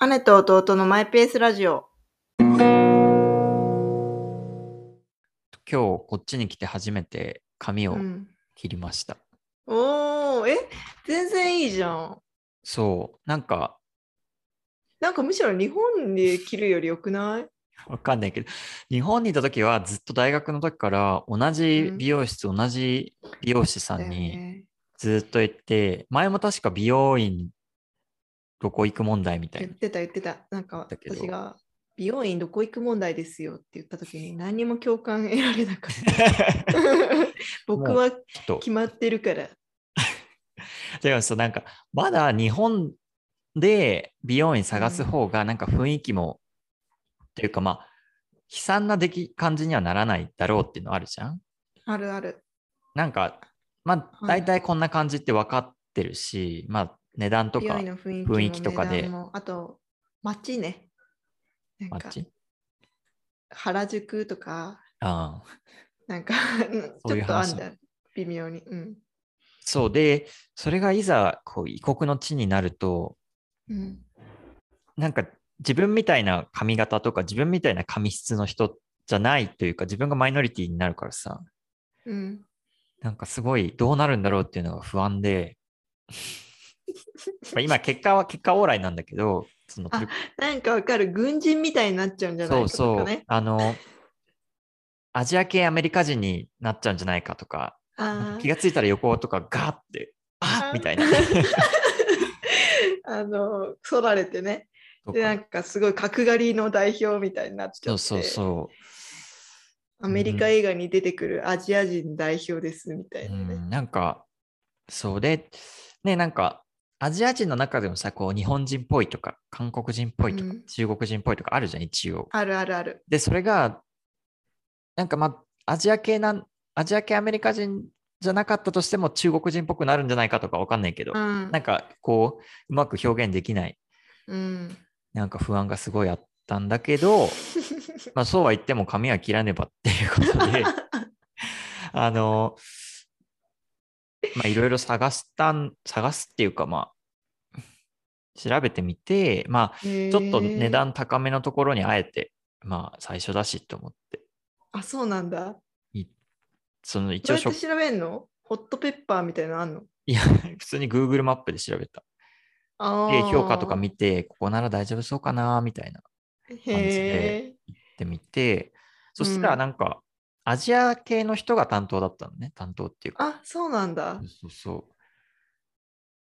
姉と弟のマイペースラジオ。今日こっちに来て初めて髪をうん、切りました。おー、え？全然いいじゃん。そう、なんかなんかむしろ日本で切るよりよくない？わかんないけど、日本にいた時はずっと大学の時から同じ美容室、同じ美容師さんだよにねずっと行って、前も確か美容院どこ行く問題みたいな。言ってた言ってた。なんか私が美容院どこ行く問題ですよって言った時に 何にも共感得られなかった。僕はと決まってるから。でもそうなんかまだ日本で美容院探す方がなんか雰囲気も、っていうかまあ悲惨な出来感じにはならないだろうっていうのあるじゃんあるある。なんかまあはい大体こんな感じって分かってるし、まあ値段とか雰囲気とかであと街ね。街？原宿とか、ああなんかち そういうょっとあん話だ。微妙に。うん。そうでそれがいざこう異国の地になるとうん、なんか自分みたいな髪型とか自分みたいな髪質の人じゃないというか自分がマイノリティになるからさうん。なんかすごいどうなるんだろうっていうのが不安でまあ 今結果は結果オーライなんだけどそのあなんかわかる。軍人みたいになっちゃうんじゃないそうそうかとかね。あのアジア系アメリカ人になっちゃうんじゃないかとかあ気がついたら横とかガーってあみたいな あの、そられてね。とで、なかんかすごい角刈りの代表みたいになっちゃって。そうそうそうアメリカ映画に出てくるアジア人代表ですみたいうなね。ん、なんか、そうで、ね、なんか、アジア人の中でもさ、こう、日本人っぽいとか、韓国人っぽいとか、うん中国人っぽいとかあるじゃん、一応。あるあるある。で、それが、なんかまあ、アジア系なん、アジア系アメリカ人じゃなかったとしても、中国人っぽくなるんじゃないかとかわかんないけど、うんなんか、こう、うまく表現できない、うん。なんか不安がすごいあったんだけど、まあ、そうは言っても髪は切らねばっていうことで、あの、まあ、いろいろ探したん、探すっていうか、まあ、調べてみて、まあ、ちちょっと値。段高めのところにあえて、まあ、最初だしと思って、あ、そうなんだ。いその一どうやって応調べんの？ホットペッパーみたいなのあんの？いや、普通に Google マップで調べた。あで、評価とか見見て、ここなら大丈夫そうかな、みたいなへ感じでえ。行ってみて、そしたうんらなんか、アジア系の人が担当だったのね、担当っていうか。あ、そうなんだそう。そ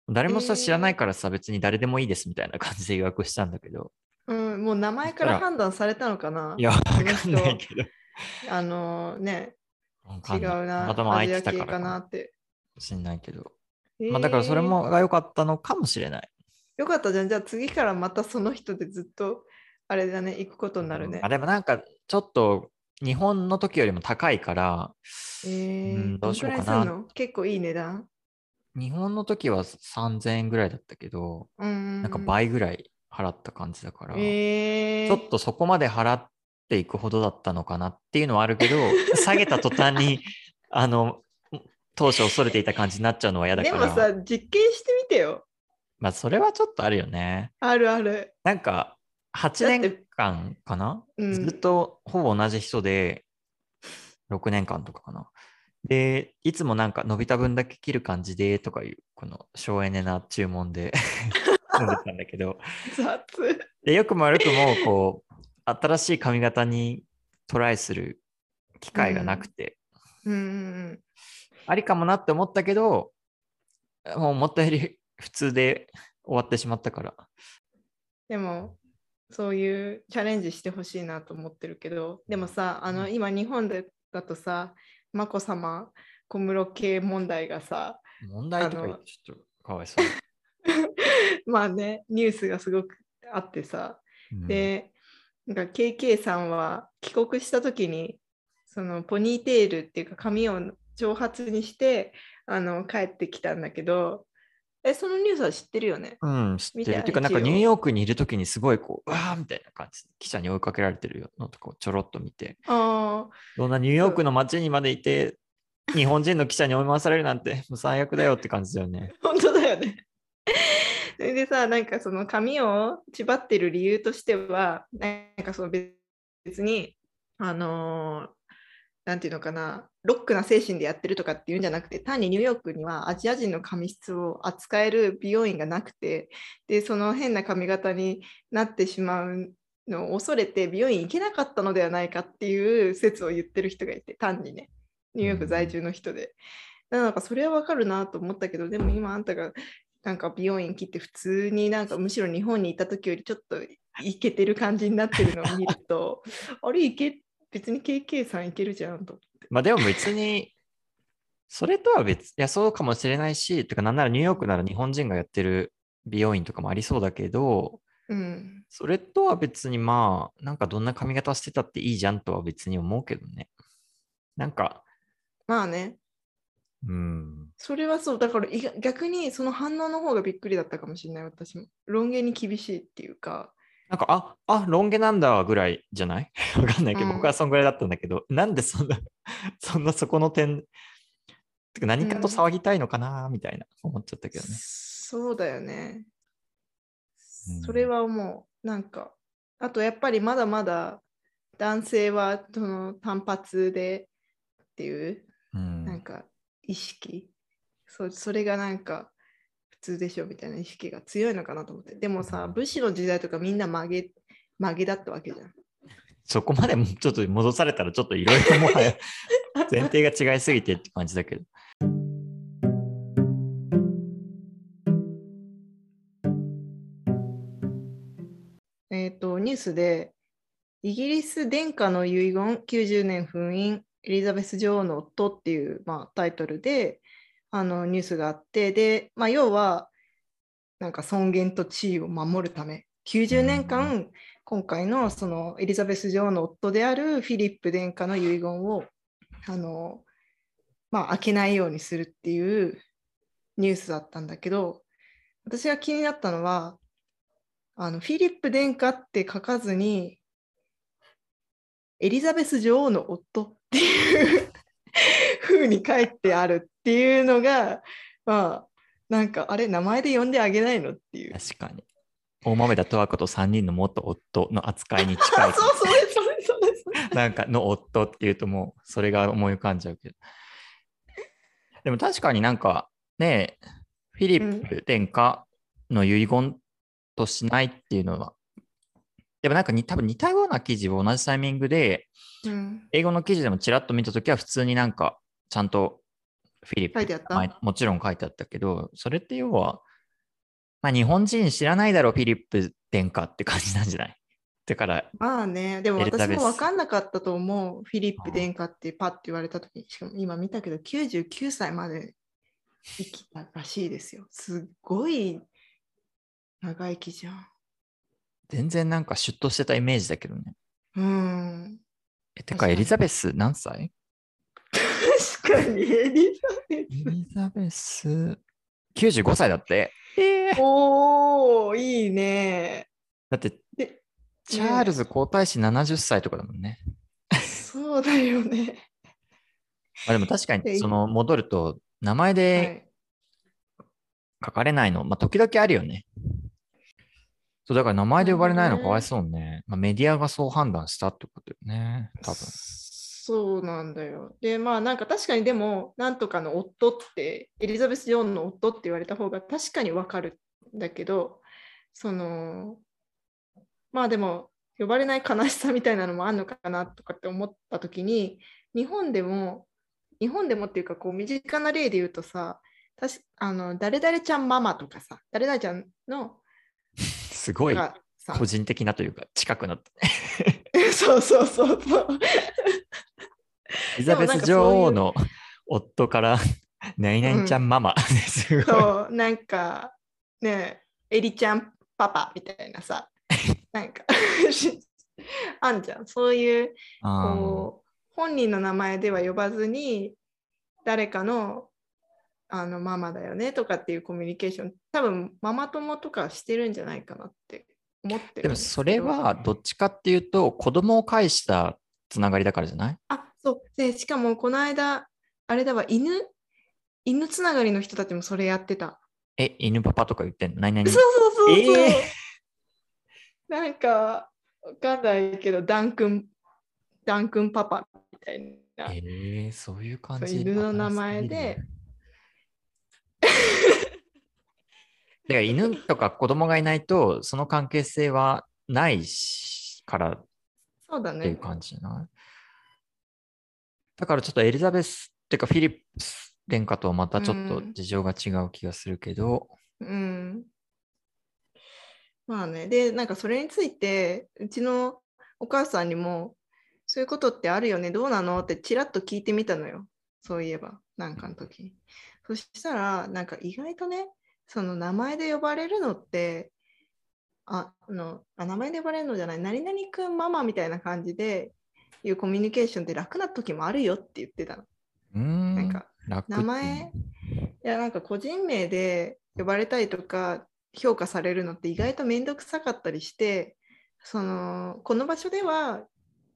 う。誰もさ、えー知らないからさ、別に誰でもいいですみたいな感じで予約したんだけど。うん、もう名前から判断されたのかないや、わかんないけど。あのね、違うんな。たまたま空いてたからかななって。しんないけど。えまあだからそれーもが良かったのかもしれない。よかったじゃん。じゃあ次からまたその人でずっとあれだね、行くことになるねあ。でもなんか、ちょっと日本の時よりも高いから、えーうんどうしようかな結構いい値段日本の時は3000円ぐらいだったけど、うん。なんか倍ぐらい払った感じだから、えー、ちょっとそこまで払っていくほどだったのかなっていうのはあるけど、下げた途端に、あの、当初恐れていた感じになっちゃうのは嫌だから。でもさ、実験してみてよ。まあ、それはちょっとあるよね。あるある。なんか、8だって年間かな、うんずっとほぼ同じ人で、6年間とかかな。で、いつもなんか伸びた分だけ切る感じでとかいう、この省エネな注文で飲んでたんだけど、雑。で、よくも悪くも、こう、新しい髪型にトライする機会がなくて、うんうんありかもなって思ったけど、もう思ったより普通で終わってしまったから。でも、そういうチャレンジしてほしいなと思ってるけど、でもさ、あの、うん。今日本でだとさ、眞子さま、小室系問題がさ、問題とかちょっとかわいそう。まあね、ニュースがすごくあってさ、うん。で、なんか KK さんは帰国した時にそのポニーテールっていうか髪を長髪にしてあの帰ってきたんだけどえそのニュースは知ってるよね？うん、知ってる。ていうか、なんかニューヨークにいるときにすごいこう、うわーみたいな感じで、記者に追いかけられてるのとかをちょろっと見て、あそんなニューヨークの街にまでいて、日本人の記者に追い回されるなんて、もう最悪だよって感じだよね。あ 本当だよね。れでさ、なんかその髪を縛ってる理由としては、なんかその別に、あのーなんていうのかな、ロックな精神でやってるとかっていうんじゃなくて、単にニューヨークにはアジア人の髪質を扱える美容院がなくて、で、その変な髪型になってしまうのを恐れて美容院行けなかったのではないかっていう説を言ってる人がいて、単にね、ニューヨーク在住の人で。なんかそれはわかるなと思ったけど、でも今あんたがなんか美容院切って普通になんかむしろ日本にいた時よりちょっとイケてる感じになってるのを見ると、あれいけ別に KK さんいけるじゃんと思って。まあでも別に、それとは別、いや、そうかもしれないし、てかなんならニューヨークなら日本人がやってる美容院とかもありそうだけど、うん。それとは別にまあ、なんかどんな髪型してたっていいじゃんとは別に思うけどね。なんか、まあね、うん、それはそう。だから逆にその反応の方がびっくりだったかもしれない、私も。ロン毛に厳しいっていうか。なんか、あ、あ、ロン毛なんだぐらいじゃない？わかんないけど、うん。僕はそんぐらいだったんだけど、なんでそんな、そんなそこの点、てか何かと騒ぎたいのかなみたいな思っちゃったけどね。そうだよね。うん。それはもう、なんか、あとやっぱりまだまだ男性はその単発でっていう、うん。なんか意識、そそれがなんか普通でしょみたいな意識が強いのかなと思って。でもさ、武士の時代とかみんな曲げ曲げだったわけじゃん。そこまでもちょっと戻されたらちょっといろいろもはや 前提が違いすぎてって感じだけど。えっ、と、ニュースで、イギリス殿下の遺言90年封印エリザベス女王の夫っていう、まあ、タイトルであのニュースがあって、で、まあ、要は、なんか尊厳と地位を守るため、90年間、今回のそのエリザベス女王の夫であるフィリップ殿下の遺言を、あの、まあ、開けないようにするっていうニュースだったんだけど、私が気になったのは、あのフィリップ殿下って書かずに、エリザベス女王の夫っていう 風に書いてあるっていうのが、まあ、なんか、あれ、名前で呼んであげないのっていう。確かに。大豆田十和子と3人の元夫の扱いに近あ、い。そう、それ、それ、それ、それ。なんかの夫っていうともうそれが思い浮かんじゃうけど。でも確かになんかね、フィリップ殿下の遺言としないっていうのは、でもなんかに多分似たような記事を同じタイミングで、うん、英語の記事でもちらっと見たときは普通になんかちゃんとフィリップ書いてあっもちろん書いてあったけど、それって要は、まあ日本人知らないだろう、フィリップ殿下って感じなんじゃない？だから、まあね、でも私も分かんなかったと思う。フィリップ殿下ってパッて言われたときに、しかも今見たけど、99歳まで生きたらしいですよ。すっごい長生きじゃん。全然なんかシュッとしてたイメージだけどね。うん。え、てか、エリザベス何歳？確かに、エリザベエリザベス、95歳だって。えース。おー、いいね。だって、で、チャールズ皇太子70歳とかだもんね。そうだよね。まあ、でも確かえに、その戻ると、名前はでい、書かれないの、まあ、時々あるよね。そう、だから名前で呼ばれないのかわいそうね。まあ、メディアがそう判断したってことよね。多分。そうなんだよ。で、まあなんか確かにでも、なんとかの夫って、エリザベス女王の夫って言われた方が確かにわかるんだけど、その、まあでも、呼ばれない悲しさみたいなのもあるのかなとかって思った時に、日本でも、日本でもっていうか、こう身近な例で言うとさ、あの誰々ちゃんママとかさ、誰々ちゃんの すごい個人的なというか、近くなった。そうそうそうそう。エリザベス女王の夫から、何々ちゃうんママ。すごい。そう、なんか、ねえ、エリちゃんパパみたいなさ、なんか、あんじゃん。そういう、こう、本人の名前では呼ばずに、誰かの、あの、ママだよねとかっていうコミュニケーション、多分、ママ友とかしてるんじゃないかなって思ってでもそれはどっちかっていうと、子供を介したつながりだからじゃない？あ、そう。で、しかも、この間、あれだわ、犬、犬つながりの人たちもそれやってた。え、犬パパとか言ってんの？何々そうそうそうそう。えなんか、わかんないけど、ダン君、ダン君パパみたいな。えー、そういう感じ。犬の名前で新しすぎるね。だから犬とか子供がいないと、その関係性はないしからそうだっていうね。感じじゃない？だからちょっとエリザベスっていうかフィリップス殿下とはまたちょっとうん事情が違う気がするけど、うん。まあね。で、なんかそれについて、うちのお母さんにも、そういうことってあるよね、どうなの？ってちらっと聞いてみたのよ。そういえば、なんかの時に。そしたら、なんか意外とね、その名前で呼ばれるのって、ああのあ名前で呼ばれるのじゃない、何々くんママみたいな感じでいうコミュニケーションって楽な時もあるよって言ってたの。ん、なんか名前いやなんか個人名で呼ばれたりとか評価されるのって意外と面倒くさかったりしてそのこの場所では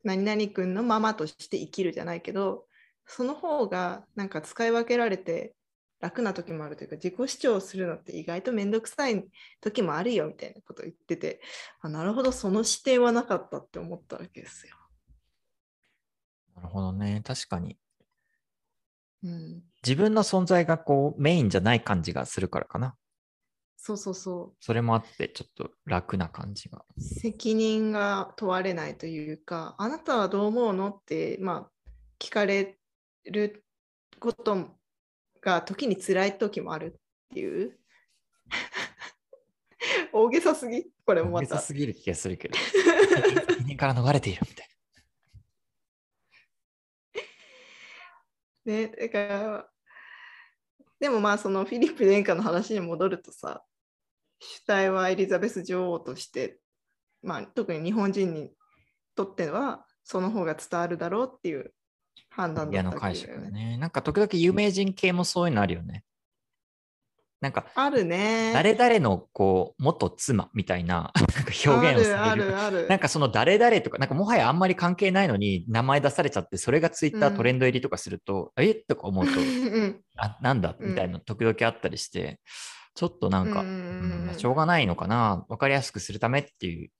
何々君のママとして生きるじゃないけどその方がなんか使い分けられて楽な時もあるというか自己主張するのって意外と面倒くさい時もあるよみたいなことを言っててあなるほどその視点はなかったって思ったわけですよ。なるほどね。確かに。うん、自分の存在がこうメインじゃない感じがするからかな。そうそうそうそれもあってちょっと楽な感じが。責任が問われないというか、あなたはどう思うのって、まあ、聞かれることが時に辛い時もあるっていう。大げさすぎこれもま大げさた。すぎる気がするけど。責任から逃れているみたいね、だから、でもまあそのフィリップ殿下の話に戻るとさ、主体はエリザベス女王として、まあ特に日本人にとってはその方が伝わるだろうっていう判な。断だったわけの解釈ね。なんか時々有名人系もそういうのあるよね。なんかあるね。誰々のこう元妻みたいな なんか表現をさあれる。るあるある。なんかその誰々とか、なんかもはやあんまり関係ないのに名前出されちゃって、それがツイッターうんトレンド入りとかすると、え？とか思うと、うんあ、なんだ？うんみたいな時々あったりして、ちょっとなんか、うんしょうがないのかな、わかりやすくするためっていう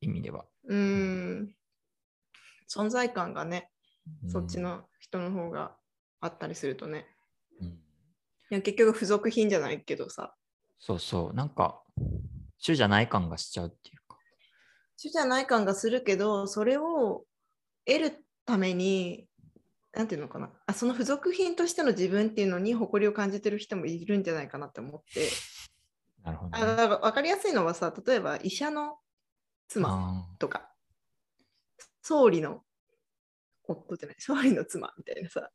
意味では。うん。存在感がね、うんそっち。の人の方があったりするとね。うんいや結局付属品じゃないけどさ。そうそう、なんか、主じゃない感がしちゃうっていうか。主じゃない感がするけど、それを得るために、なんていうのかなあ、その付属品としての自分っていうのに誇りを感じてる人もいるんじゃないかなって思って。なるほど、あね。だから分かりやすいのはさ、例えば医者の妻あとか、総理の夫じゃない、総理の妻みたいなさ、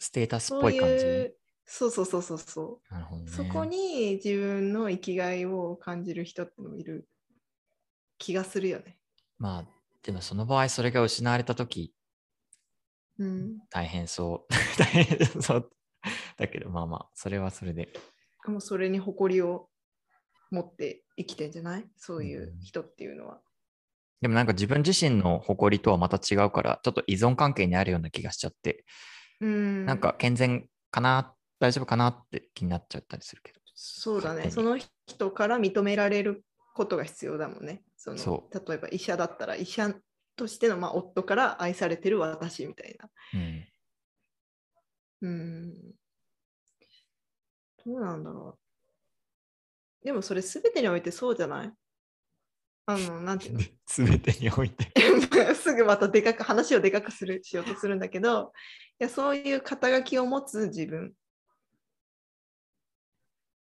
ーステータスっぽい感じ？そうそうそうそうそう。なるほどね。そこに自分の生きがいを感じる人ってのもいる気がするよね。まあ、でもその場合、それが失われたとき、うん。大変そう。大変そう。だけど、まあまあ、それはそれで。もうそれに誇りを持って生きてんじゃない？そういう人っていうのは。でもなんか自分自身の誇りとはまた違うから、ちょっと依存関係にあるような気がしちゃって、うん。なんか健全かな、大丈夫かなって気になっちゃったりするけど。そうだね。その人から認められることが必要だもんね。そのそ例えば医者だったら医者としての、まあ、夫から愛されてる私みたいな。うん。うん。どうなんだろう。でもそれ全てにおいてそうじゃない？あの、なんていうの？すべてにおいて。すぐまたでかく話をでかくするしようとするんだけどいやそういう肩書きを持つ自分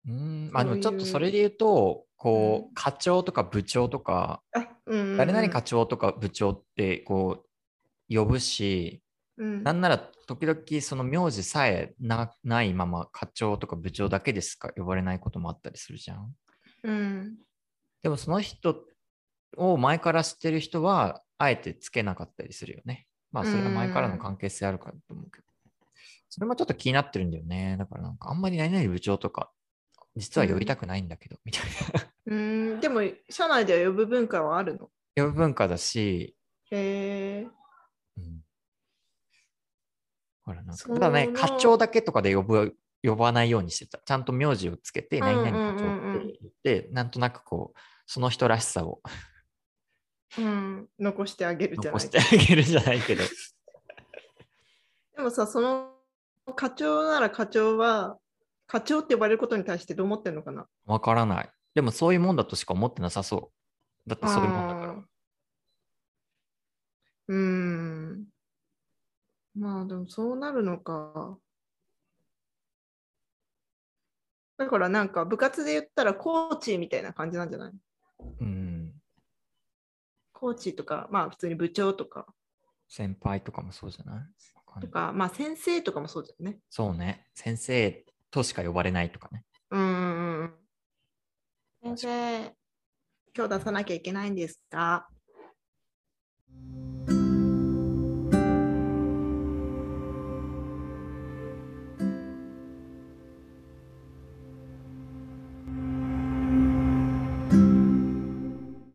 うん。まあでもちょっとそれで言うと、こうう、課長とか部長とか、あ、うんうんうん誰々課長とか部長ってこう、呼ぶし、うんなんなら時々その名字さえなないまま課長とか部長だけでしか？呼ばれないこともあったりするじゃん。うんでもその人を前から知ってる人はあえてつけなかったりするよね。まあそれは前からの関係性あるからと思うけど。それもちょっと気になってるんだよね。だからなんかあんまり何々部長とか実は呼びたくないんだけど、みたいな。うんでも社内では呼ぶ文化はあるの？呼ぶ文化だし、へえうんほらなんかただね、課長だけとかで呼ぶ呼ばないようにしてた。ちゃんと名字をつけて、何々課長って言って、なんとなくこう、その人らしさをうん、残してあげるじゃない残してあげるじゃないけど。でもさ、その課長なら課長は、課長って呼ばれることに対してどう思ってるのかな？わからない。でもそういうもんだとしか思ってなさそう。だってそういうもんだからうーん。まあでもそうなるのか。だからなんか部活で言ったらコーチみたいな感じなんじゃない？うん。コーチとか、まあ普通に部長とか、先輩とかもそうじゃない？とか、まあ先生とかもそうだよね。そうね。先生としか呼ばれないとかね。うんうんうん。先生、今日出さなきゃいけないんですか？